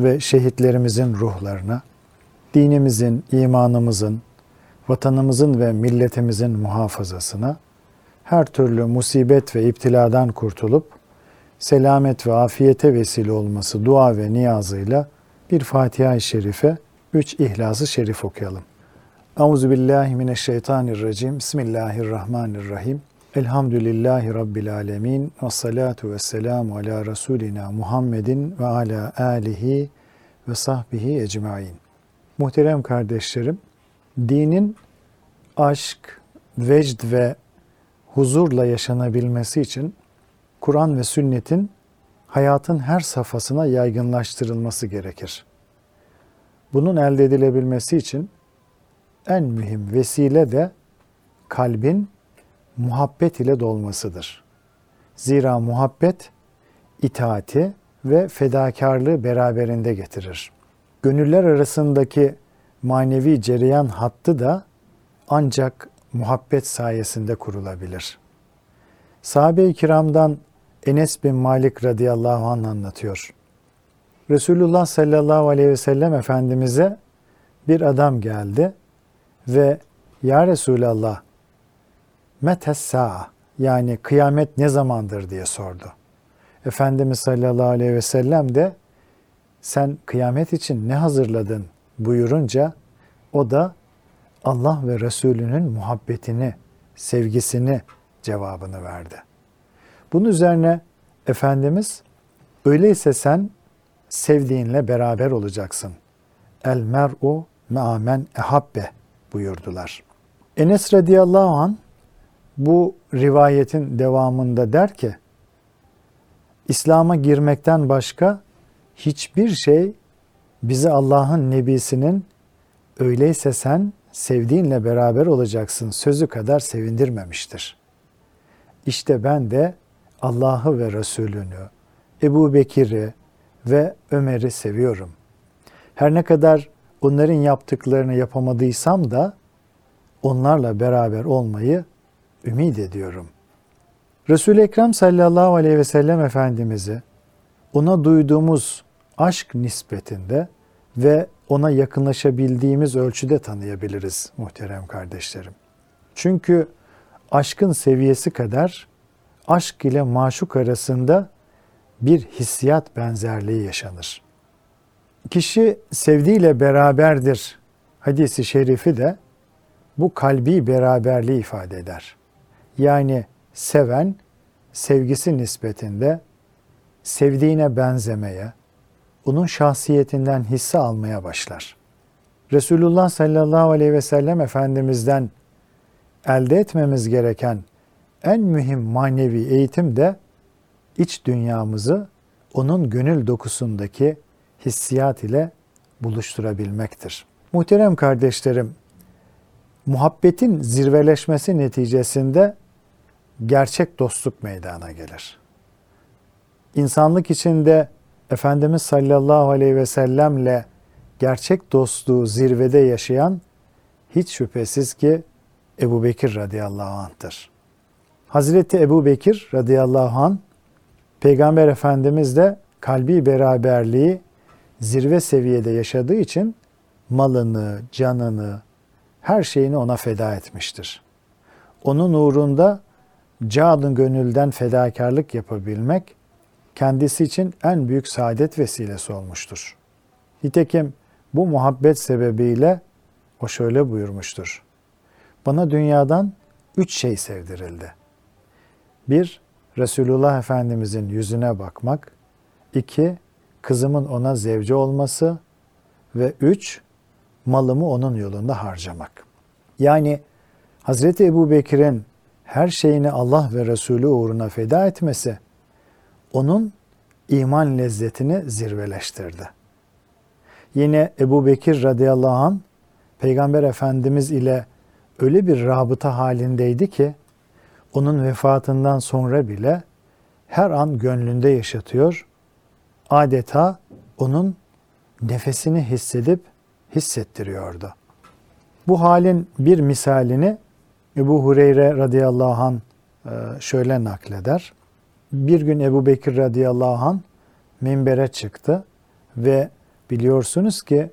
ve şehitlerimizin ruhlarına, dinimizin, imanımızın, vatanımızın ve milletimizin muhafazasına, her türlü musibet ve iptiladan kurtulup, selamet ve afiyete vesile olması dua ve niyazıyla bir Fatiha-i Şerife, üç İhlas-ı Şerif okuyalım. Euzu billahi mineşşeytanirracim. Bismillahirrahmanirrahim. Elhamdülillahi Rabbil alemin. Ve salatu ve selamu ala Resulina Muhammedin ve ala alihi ve sahbihi ecmain. Muhterem kardeşlerim, dinin aşk, vecd ve huzurla yaşanabilmesi için Kur'an ve sünnetin hayatın her safhasına yaygınlaştırılması gerekir. Bunun elde edilebilmesi için en mühim vesile de kalbin muhabbet ile dolmasıdır. Zira muhabbet itaati ve fedakarlığı beraberinde getirir. Gönüller arasındaki manevi cereyan hattı da ancak muhabbet sayesinde kurulabilir. Sahabe-i kiramdan Enes bin Malik radıyallahu anh anlatıyor. Resulullah sallallahu aleyhi ve sellem Efendimiz'e bir adam geldi ve Ya Resulallah metessa yani kıyamet ne zamandır diye sordu. Efendimiz sallallahu aleyhi ve sellem de sen kıyamet için ne hazırladın buyurunca o da Allah ve Resulünün muhabbetini, sevgisini cevabını verdi. Bunun üzerine Efendimiz öyleyse sen sevdiğinle beraber olacaksın. El mer'u me'amen ehabbe buyurdular. Enes radıyallahu an bu rivayetin devamında der ki İslam'a girmekten başka hiçbir şey bizi Allah'ın nebisinin öyleyse sen sevdiğinle beraber olacaksın sözü kadar sevindirmemiştir. İşte ben de Allah'ı ve Resulünü, Ebu Bekir'i ve Ömer'i seviyorum. Her ne kadar onların yaptıklarını yapamadıysam da onlarla beraber olmayı ümit ediyorum. Resul-i Ekrem sallallahu aleyhi ve sellem Efendimiz'i ona duyduğumuz aşk nispetinde ve ona yakınlaşabildiğimiz ölçüde tanıyabiliriz muhterem kardeşlerim. Çünkü aşkın seviyesi kadar aşk ile maşuk arasında bir hissiyat benzerliği yaşanır. Kişi sevdiğiyle beraberdir hadisi şerifi de bu kalbi beraberliği ifade eder. Yani seven sevgisi nispetinde sevdiğine benzemeye, onun şahsiyetinden hisse almaya başlar. Resulullah sallallahu aleyhi ve sellem Efendimiz'den elde etmemiz gereken en mühim manevi eğitim de iç dünyamızı onun gönül dokusundaki hissiyat ile buluşturabilmektir. Muhterem kardeşlerim, muhabbetin zirveleşmesi neticesinde gerçek dostluk meydana gelir. İnsanlık içinde Efendimiz sallallahu aleyhi ve sellemle gerçek dostluğu zirvede yaşayan hiç şüphesiz ki Ebu Bekir radıyallahu anh'tır. Hazreti Ebu Bekir radıyallahu anh Peygamber Efendimiz de kalbi beraberliği zirve seviyede yaşadığı için malını, canını, her şeyini ona feda etmiştir. Onun uğrunda cadın gönülden fedakarlık yapabilmek kendisi için en büyük saadet vesilesi olmuştur. Nitekim bu muhabbet sebebiyle o şöyle buyurmuştur. Bana dünyadan üç şey sevdirildi. Bir, Resulullah Efendimizin yüzüne bakmak. iki Kızımın ona zevci olması. Ve üç, malımı onun yolunda harcamak. Yani Hazreti Ebu Bekir'in her şeyini Allah ve Resulü uğruna feda etmesi onun iman lezzetini zirveleştirdi. Yine Ebu Bekir radıyallahu an Peygamber Efendimiz ile öyle bir rabıta halindeydi ki onun vefatından sonra bile her an gönlünde yaşatıyor. Adeta onun nefesini hissedip hissettiriyordu. Bu halin bir misalini Ebu Hureyre radıyallahu an e, şöyle nakleder. Bir gün Ebu Bekir radıyallahu an minbere çıktı ve biliyorsunuz ki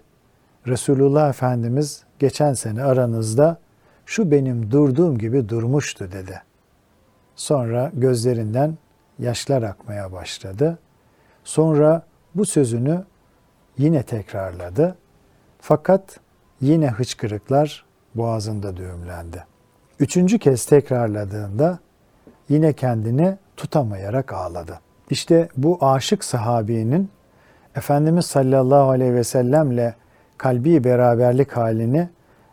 Resulullah Efendimiz geçen sene aranızda şu benim durduğum gibi durmuştu dedi. Sonra gözlerinden yaşlar akmaya başladı. Sonra bu sözünü yine tekrarladı. Fakat yine hıçkırıklar boğazında düğümlendi. Üçüncü kez tekrarladığında yine kendini tutamayarak ağladı. İşte bu aşık sahabinin Efendimiz sallallahu aleyhi ve sellemle kalbi beraberlik halini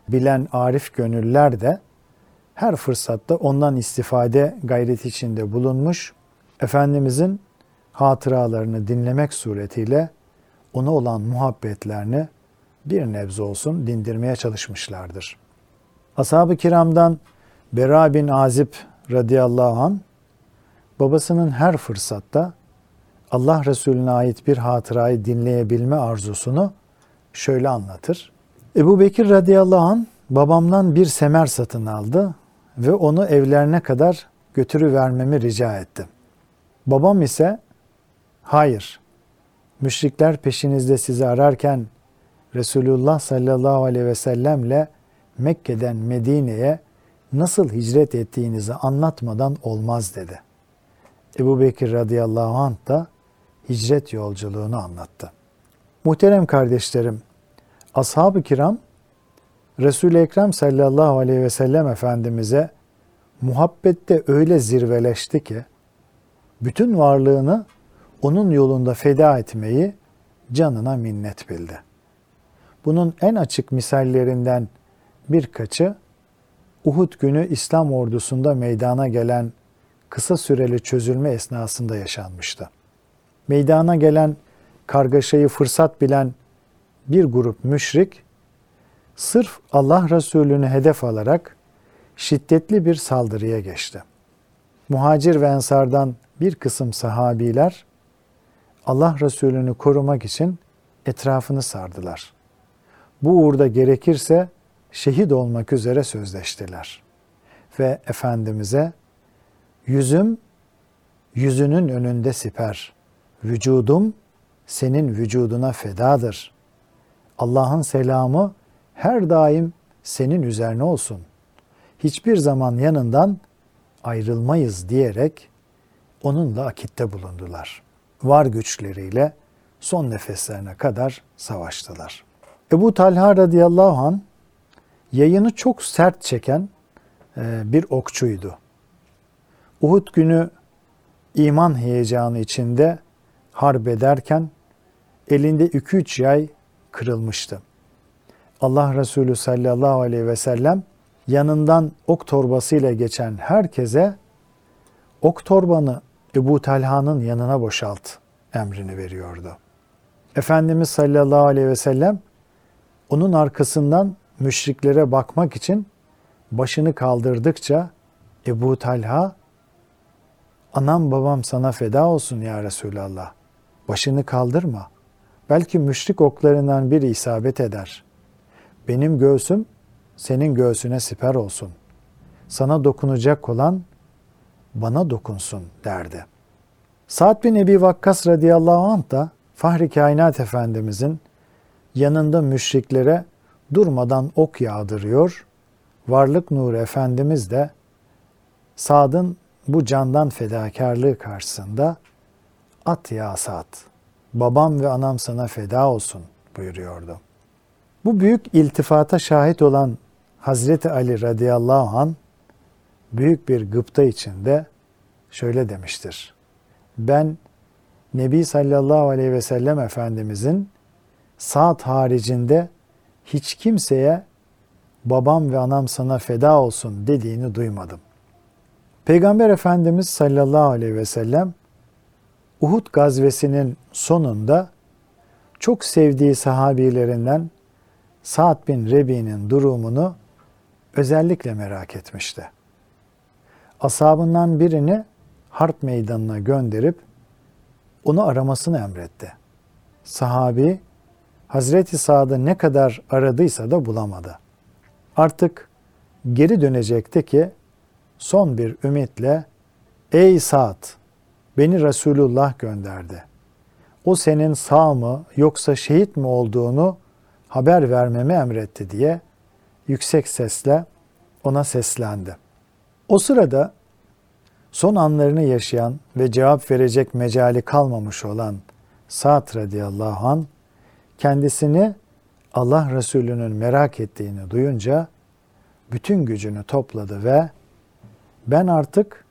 bilen arif gönüller de her fırsatta ondan istifade gayreti içinde bulunmuş, Efendimizin hatıralarını dinlemek suretiyle ona olan muhabbetlerini bir nebze olsun dindirmeye çalışmışlardır. Ashab-ı kiramdan Bera bin Azib radıyallahu an babasının her fırsatta Allah Resulüne ait bir hatırayı dinleyebilme arzusunu şöyle anlatır. Ebu Bekir radıyallahu an babamdan bir semer satın aldı ve onu evlerine kadar götürüvermemi rica etti. Babam ise hayır müşrikler peşinizde sizi ararken Resulullah sallallahu aleyhi ve sellemle Mekke'den Medine'ye nasıl hicret ettiğinizi anlatmadan olmaz dedi. Ebu Bekir radıyallahu anh da hicret yolculuğunu anlattı. Muhterem kardeşlerim, ashab-ı kiram Resul-i Ekrem sallallahu aleyhi ve sellem Efendimiz'e muhabbette öyle zirveleşti ki bütün varlığını onun yolunda feda etmeyi canına minnet bildi. Bunun en açık misallerinden birkaçı Uhud günü İslam ordusunda meydana gelen kısa süreli çözülme esnasında yaşanmıştı. Meydana gelen kargaşayı fırsat bilen bir grup müşrik sırf Allah Resulü'nü hedef alarak şiddetli bir saldırıya geçti. Muhacir ve ensardan bir kısım sahabiler Allah Resulü'nü korumak için etrafını sardılar. Bu uğurda gerekirse şehit olmak üzere sözleştiler. Ve Efendimiz'e yüzüm yüzünün önünde siper, vücudum senin vücuduna fedadır. Allah'ın selamı her daim senin üzerine olsun. Hiçbir zaman yanından ayrılmayız diyerek onunla akitte bulundular. Var güçleriyle son nefeslerine kadar savaştılar. Ebu Talha radıyallahu an yayını çok sert çeken e, bir okçuydu. Uhud günü iman heyecanı içinde harp ederken elinde 2-3 yay kırılmıştı. Allah Resulü sallallahu aleyhi ve sellem yanından ok torbasıyla geçen herkese ok torbanı Ebu Talha'nın yanına boşalt emrini veriyordu. Efendimiz sallallahu aleyhi ve sellem onun arkasından müşriklere bakmak için başını kaldırdıkça Ebu Talha anam babam sana feda olsun ya Resulallah. Başını kaldırma. Belki müşrik oklarından biri isabet eder. Benim göğsüm senin göğsüne siper olsun. Sana dokunacak olan bana dokunsun derdi. Sa'd bin Ebi Vakkas radıyallahu anh da Fahri Kainat Efendimizin yanında müşriklere durmadan ok yağdırıyor. Varlık Nuru Efendimiz de Sad'ın bu candan fedakarlığı karşısında at ya Sad, babam ve anam sana feda olsun buyuruyordu. Bu büyük iltifata şahit olan Hazreti Ali radıyallahu an büyük bir gıpta içinde şöyle demiştir. Ben Nebi sallallahu aleyhi ve sellem Efendimizin saat haricinde hiç kimseye babam ve anam sana feda olsun dediğini duymadım. Peygamber Efendimiz sallallahu aleyhi ve sellem Uhud gazvesinin sonunda çok sevdiği sahabilerinden Sa'd bin Rebi'nin durumunu özellikle merak etmişti. Asabından birini harp meydanına gönderip onu aramasını emretti. Sahabi Hazreti Sa'd'ı ne kadar aradıysa da bulamadı. Artık geri dönecekti ki son bir ümitle Ey Sa'd beni Resulullah gönderdi. O senin sağ mı yoksa şehit mi olduğunu haber vermemi emretti diye yüksek sesle ona seslendi. O sırada son anlarını yaşayan ve cevap verecek mecali kalmamış olan Sa'd radıyallahu an kendisini Allah Resulü'nün merak ettiğini duyunca bütün gücünü topladı ve ben artık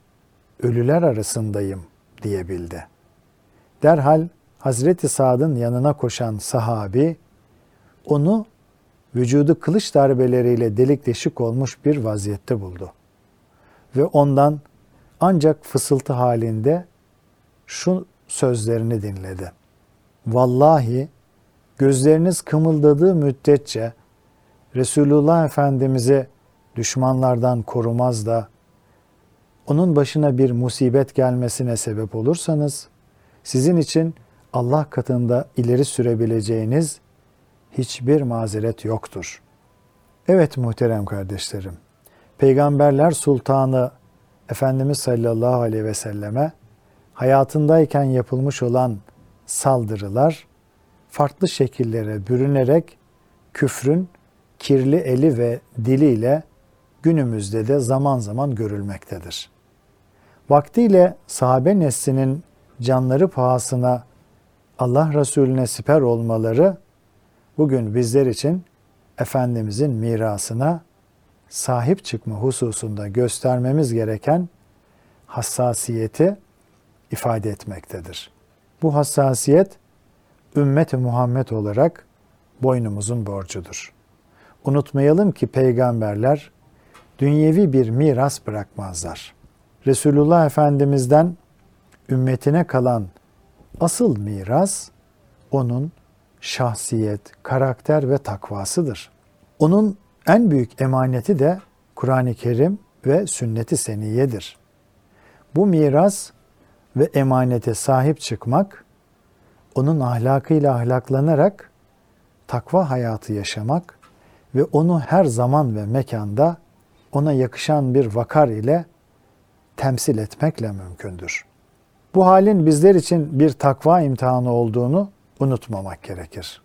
ölüler arasındayım diyebildi. Derhal Hazreti Sa'd'ın yanına koşan sahabi onu vücudu kılıç darbeleriyle delik deşik olmuş bir vaziyette buldu. Ve ondan ancak fısıltı halinde şu sözlerini dinledi. Vallahi gözleriniz kımıldadığı müddetçe Resulullah Efendimiz'i düşmanlardan korumaz da onun başına bir musibet gelmesine sebep olursanız sizin için Allah katında ileri sürebileceğiniz hiçbir mazeret yoktur. Evet muhterem kardeşlerim. Peygamberler Sultanı Efendimiz sallallahu aleyhi ve selleme hayatındayken yapılmış olan saldırılar farklı şekillere bürünerek küfrün kirli eli ve diliyle günümüzde de zaman zaman görülmektedir. Vaktiyle sahabe neslinin canları pahasına Allah Resulüne siper olmaları bugün bizler için Efendimizin mirasına sahip çıkma hususunda göstermemiz gereken hassasiyeti ifade etmektedir. Bu hassasiyet ümmeti Muhammed olarak boynumuzun borcudur. Unutmayalım ki peygamberler dünyevi bir miras bırakmazlar. Resulullah Efendimiz'den ümmetine kalan asıl miras onun şahsiyet, karakter ve takvasıdır. Onun en büyük emaneti de Kur'an-ı Kerim ve sünnet-i seniyedir. Bu miras ve emanete sahip çıkmak, onun ahlakıyla ahlaklanarak takva hayatı yaşamak ve onu her zaman ve mekanda ona yakışan bir vakar ile temsil etmekle mümkündür. Bu halin bizler için bir takva imtihanı olduğunu unutmamak gerekir.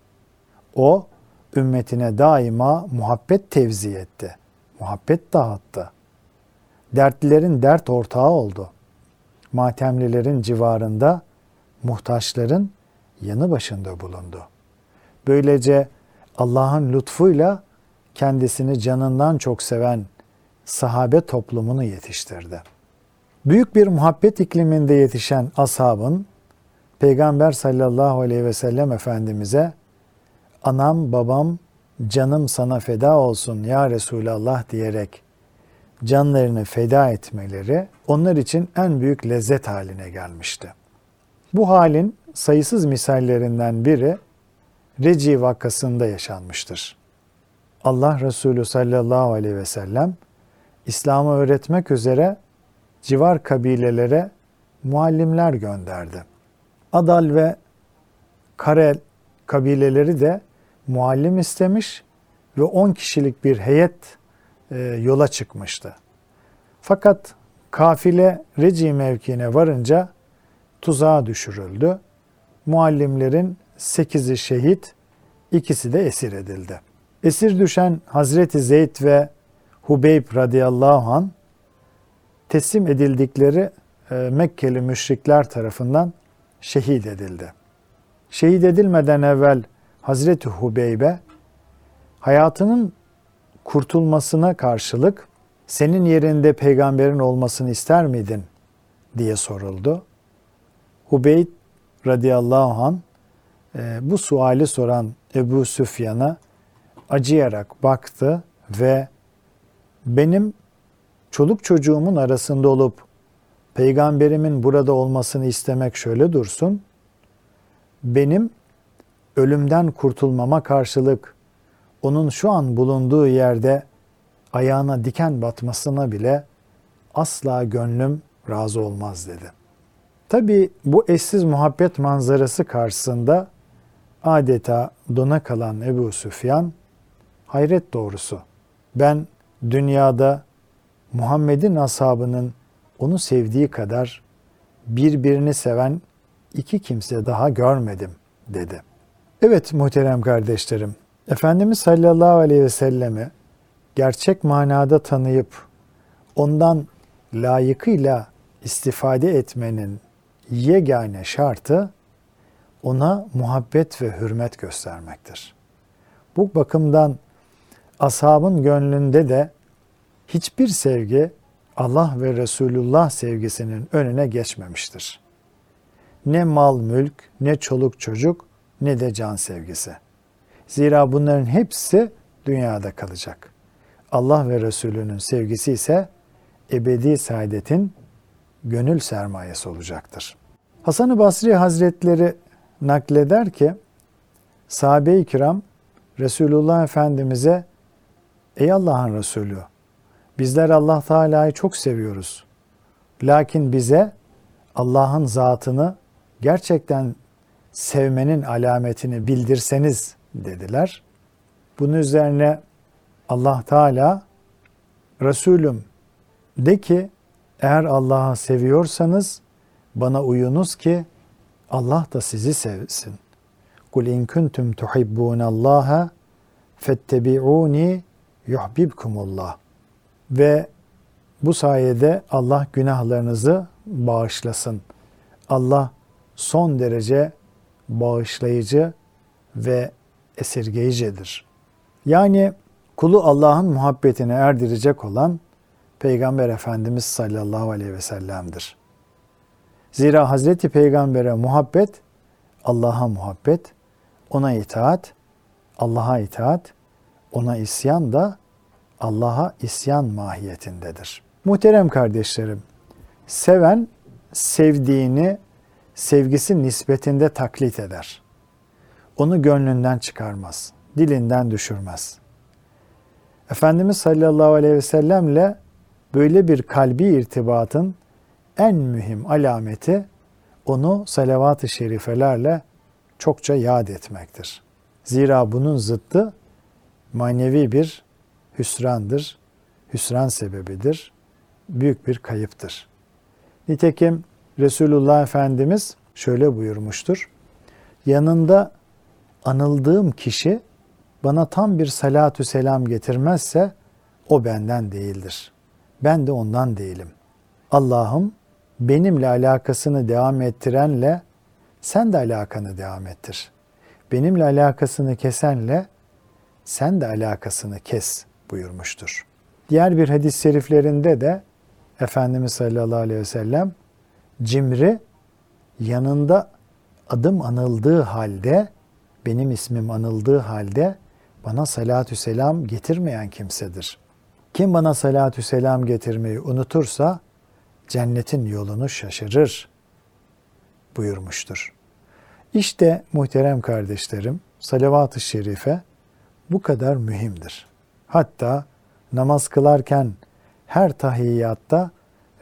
O ümmetine daima muhabbet tevzi etti. Muhabbet dağıttı. Dertlilerin dert ortağı oldu. Matemlilerin civarında muhtaçların yanı başında bulundu. Böylece Allah'ın lütfuyla kendisini canından çok seven sahabe toplumunu yetiştirdi. Büyük bir muhabbet ikliminde yetişen ashabın Peygamber sallallahu aleyhi ve sellem Efendimiz'e anam babam canım sana feda olsun ya Resulallah diyerek canlarını feda etmeleri onlar için en büyük lezzet haline gelmişti. Bu halin sayısız misallerinden biri Reci vakasında yaşanmıştır. Allah Resulü sallallahu aleyhi ve sellem İslam'ı öğretmek üzere civar kabilelere muallimler gönderdi. Adal ve Karel kabileleri de muallim istemiş ve 10 kişilik bir heyet e, yola çıkmıştı. Fakat kafile Reci mevkiine varınca tuzağa düşürüldü. Muallimlerin 8'i şehit, ikisi de esir edildi. Esir düşen Hazreti Zeyd ve Hubeyb radıyallahu an teslim edildikleri e, Mekkeli müşrikler tarafından şehit edildi. Şehit edilmeden evvel Hazreti Hubeybe hayatının kurtulmasına karşılık senin yerinde peygamberin olmasını ister miydin diye soruldu. Hubeyd radıyallahu an e, bu suali soran Ebu Süfyan'a acıyarak baktı ve benim çoluk çocuğumun arasında olup peygamberimin burada olmasını istemek şöyle dursun. Benim ölümden kurtulmama karşılık onun şu an bulunduğu yerde ayağına diken batmasına bile asla gönlüm razı olmaz dedi. Tabi bu eşsiz muhabbet manzarası karşısında adeta dona kalan Ebu Süfyan hayret doğrusu ben dünyada Muhammed'in ashabının onu sevdiği kadar birbirini seven iki kimse daha görmedim dedi. Evet muhterem kardeşlerim, Efendimiz sallallahu aleyhi ve sellemi gerçek manada tanıyıp ondan layıkıyla istifade etmenin yegane şartı ona muhabbet ve hürmet göstermektir. Bu bakımdan ashabın gönlünde de hiçbir sevgi Allah ve Resulullah sevgisinin önüne geçmemiştir. Ne mal mülk, ne çoluk çocuk, ne de can sevgisi. Zira bunların hepsi dünyada kalacak. Allah ve Resulünün sevgisi ise ebedi saadetin gönül sermayesi olacaktır. Hasan-ı Basri Hazretleri nakleder ki, sahabe-i kiram Resulullah Efendimiz'e Ey Allah'ın Resulü, bizler Allah Teala'yı çok seviyoruz. Lakin bize Allah'ın zatını gerçekten sevmenin alametini bildirseniz dediler. Bunun üzerine Allah Teala Resulüm de ki eğer Allah'ı seviyorsanız bana uyunuz ki Allah da sizi sevsin. Kul in kuntum tuhibbunallaha fettebi'uni yuhbibkumullah. Ve bu sayede Allah günahlarınızı bağışlasın. Allah son derece bağışlayıcı ve esirgeyicidir. Yani kulu Allah'ın muhabbetine erdirecek olan Peygamber Efendimiz sallallahu aleyhi ve sellem'dir. Zira Hazreti Peygamber'e muhabbet, Allah'a muhabbet, ona itaat, Allah'a itaat, ona isyan da Allah'a isyan mahiyetindedir. Muhterem kardeşlerim, seven sevdiğini sevgisi nispetinde taklit eder. Onu gönlünden çıkarmaz, dilinden düşürmez. Efendimiz sallallahu aleyhi ve sellemle böyle bir kalbi irtibatın en mühim alameti onu salavat-ı şerifelerle çokça yad etmektir. Zira bunun zıttı manevi bir hüsrandır, hüsran sebebidir, büyük bir kayıptır. Nitekim Resulullah Efendimiz şöyle buyurmuştur. Yanında anıldığım kişi bana tam bir salatü selam getirmezse o benden değildir. Ben de ondan değilim. Allah'ım benimle alakasını devam ettirenle sen de alakanı devam ettir. Benimle alakasını kesenle sen de alakasını kes buyurmuştur. Diğer bir hadis-i şeriflerinde de Efendimiz sallallahu aleyhi ve sellem cimri yanında adım anıldığı halde, benim ismim anıldığı halde bana salatü selam getirmeyen kimsedir. Kim bana salatü selam getirmeyi unutursa cennetin yolunu şaşırır buyurmuştur. İşte muhterem kardeşlerim, salavat-ı şerife bu kadar mühimdir. Hatta namaz kılarken her tahiyyatta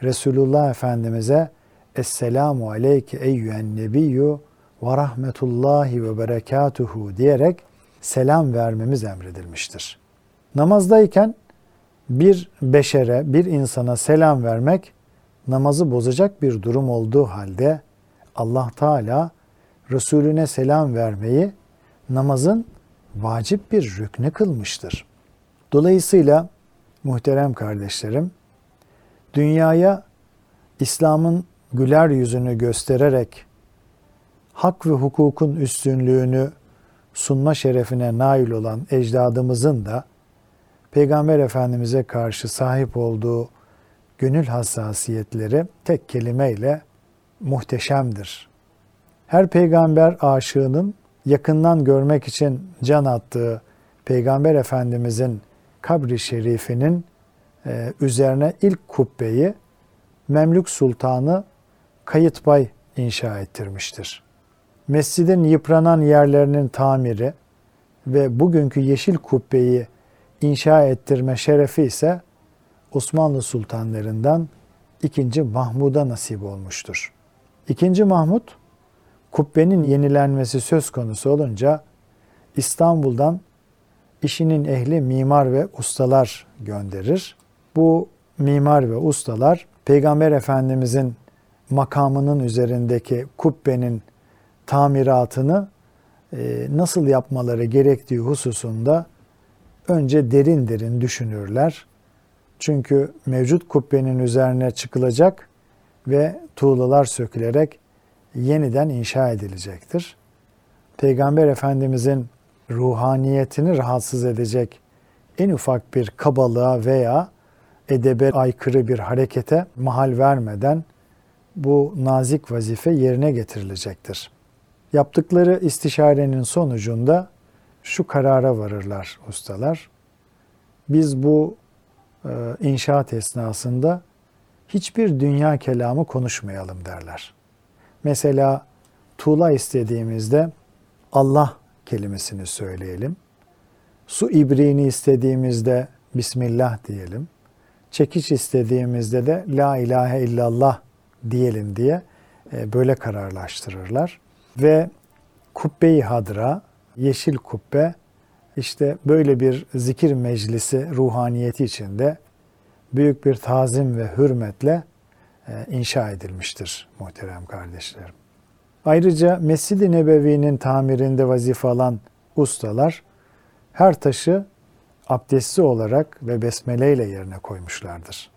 Resulullah Efendimiz'e Esselamu aleyke eyyühen nebiyyü ve rahmetullahi ve berekatuhu diyerek selam vermemiz emredilmiştir. Namazdayken bir beşere, bir insana selam vermek namazı bozacak bir durum olduğu halde Allah Teala Resulüne selam vermeyi namazın vacip bir rükne kılmıştır. Dolayısıyla muhterem kardeşlerim, dünyaya İslam'ın güler yüzünü göstererek hak ve hukukun üstünlüğünü sunma şerefine nail olan ecdadımızın da Peygamber Efendimiz'e karşı sahip olduğu gönül hassasiyetleri tek kelimeyle muhteşemdir. Her peygamber aşığının yakından görmek için can attığı Peygamber Efendimiz'in kabri şerifinin e, üzerine ilk kubbeyi Memlük Sultanı Kayıtbay inşa ettirmiştir. Mescidin yıpranan yerlerinin tamiri ve bugünkü yeşil kubbeyi inşa ettirme şerefi ise Osmanlı sultanlarından 2. Mahmud'a nasip olmuştur. 2. Mahmud kubbenin yenilenmesi söz konusu olunca İstanbul'dan işinin ehli mimar ve ustalar gönderir. Bu mimar ve ustalar Peygamber Efendimizin makamının üzerindeki kubbenin tamiratını e, nasıl yapmaları gerektiği hususunda önce derin derin düşünürler. Çünkü mevcut kubbenin üzerine çıkılacak ve tuğlalar sökülerek yeniden inşa edilecektir. Peygamber Efendimizin ruhaniyetini rahatsız edecek en ufak bir kabalığa veya edebe aykırı bir harekete mahal vermeden bu nazik vazife yerine getirilecektir. Yaptıkları istişarenin sonucunda şu karara varırlar ustalar. Biz bu e, inşaat esnasında hiçbir dünya kelamı konuşmayalım derler. Mesela tuğla istediğimizde Allah kelimesini söyleyelim. Su ibriğini istediğimizde Bismillah diyelim. Çekiç istediğimizde de La ilahe illallah diyelim diye e, böyle kararlaştırırlar. Ve kubbe-i hadra, yeşil kubbe işte böyle bir zikir meclisi ruhaniyeti içinde büyük bir tazim ve hürmetle e, inşa edilmiştir muhterem kardeşlerim. Ayrıca Mescid-i Nebevi'nin tamirinde vazife alan ustalar her taşı abdestli olarak ve besmele ile yerine koymuşlardır.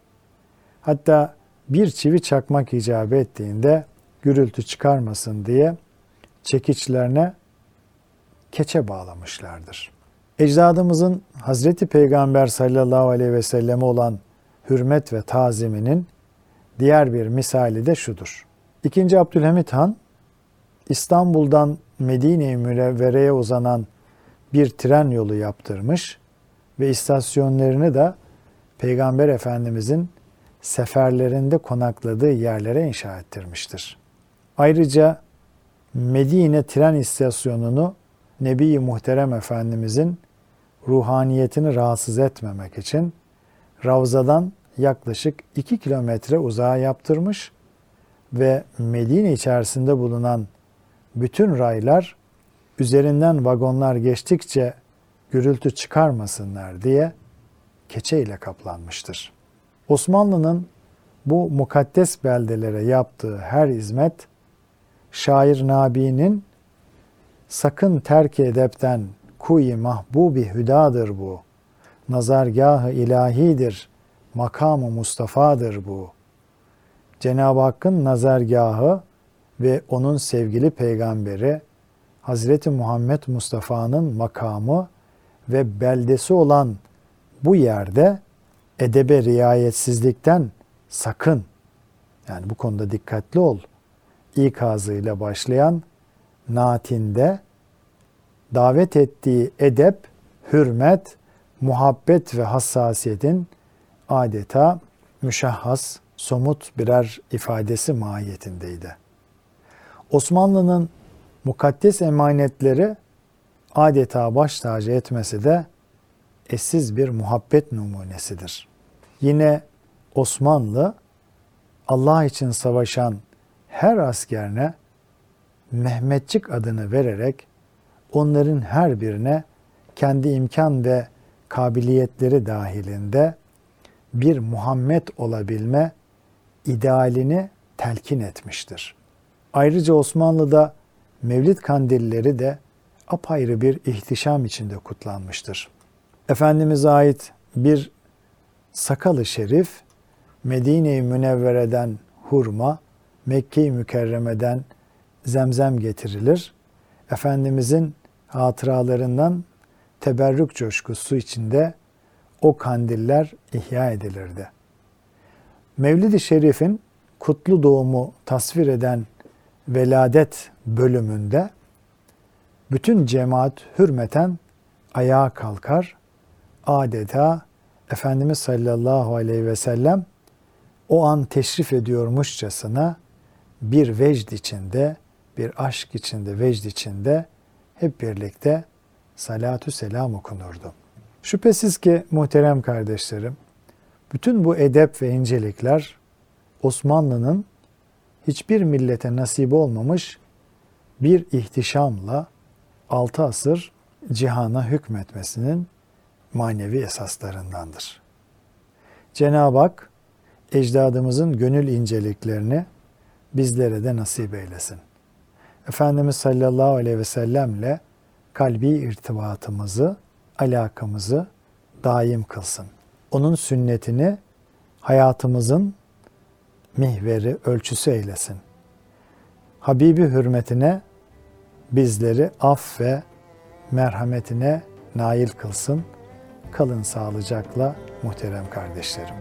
Hatta bir çivi çakmak icap ettiğinde gürültü çıkarmasın diye çekiçlerine keçe bağlamışlardır. Ecdadımızın Hazreti Peygamber sallallahu aleyhi ve selleme olan hürmet ve taziminin diğer bir misali de şudur. İkinci Abdülhamit Han İstanbul'dan Medine-i Münevvere'ye uzanan bir tren yolu yaptırmış ve istasyonlarını da Peygamber Efendimizin seferlerinde konakladığı yerlere inşa ettirmiştir. Ayrıca Medine tren istasyonunu Nebi-i Muhterem Efendimizin ruhaniyetini rahatsız etmemek için Ravza'dan yaklaşık 2 kilometre uzağa yaptırmış ve Medine içerisinde bulunan bütün raylar üzerinden vagonlar geçtikçe gürültü çıkarmasınlar diye keçe ile kaplanmıştır. Osmanlı'nın bu mukaddes beldelere yaptığı her hizmet şair Nabi'nin sakın terk edepten kuyi mahbubi hüdadır bu. Nazargahı ilahidir, makamı Mustafa'dır bu. Cenab-ı Hakk'ın nazargahı ve onun sevgili peygamberi Hazreti Muhammed Mustafa'nın makamı ve beldesi olan bu yerde edebe riayetsizlikten sakın. Yani bu konuda dikkatli ol. İkazıyla başlayan naatinde davet ettiği edep, hürmet, muhabbet ve hassasiyetin adeta müşahhas, somut birer ifadesi mahiyetindeydi. Osmanlı'nın mukaddes emanetleri adeta baş tacı etmesi de eşsiz bir muhabbet numunesidir. Yine Osmanlı Allah için savaşan her askerine Mehmetçik adını vererek onların her birine kendi imkan ve kabiliyetleri dahilinde bir Muhammed olabilme idealini telkin etmiştir. Ayrıca Osmanlı'da Mevlid kandilleri de apayrı bir ihtişam içinde kutlanmıştır. Efendimiz'e ait bir sakalı şerif Medine-i Münevvere'den hurma, Mekke-i Mükerreme'den zemzem getirilir. Efendimizin hatıralarından teberrük coşkusu içinde o kandiller ihya edilirdi. Mevlid-i Şerif'in kutlu doğumu tasvir eden veladet bölümünde bütün cemaat hürmeten ayağa kalkar. Adeta Efendimiz sallallahu aleyhi ve sellem o an teşrif ediyormuşçasına bir vecd içinde bir aşk içinde, vecd içinde hep birlikte salatü selam okunurdu. Şüphesiz ki muhterem kardeşlerim, bütün bu edep ve incelikler Osmanlı'nın hiçbir millete nasip olmamış bir ihtişamla altı asır cihana hükmetmesinin manevi esaslarındandır. Cenab-ı Hak ecdadımızın gönül inceliklerini bizlere de nasip eylesin. Efendimiz sallallahu aleyhi ve sellemle kalbi irtibatımızı, alakamızı daim kılsın. Onun sünnetini hayatımızın mihveri, ölçüsü eylesin. Habibi hürmetine bizleri af ve merhametine nail kılsın. Kalın sağlıcakla muhterem kardeşlerim.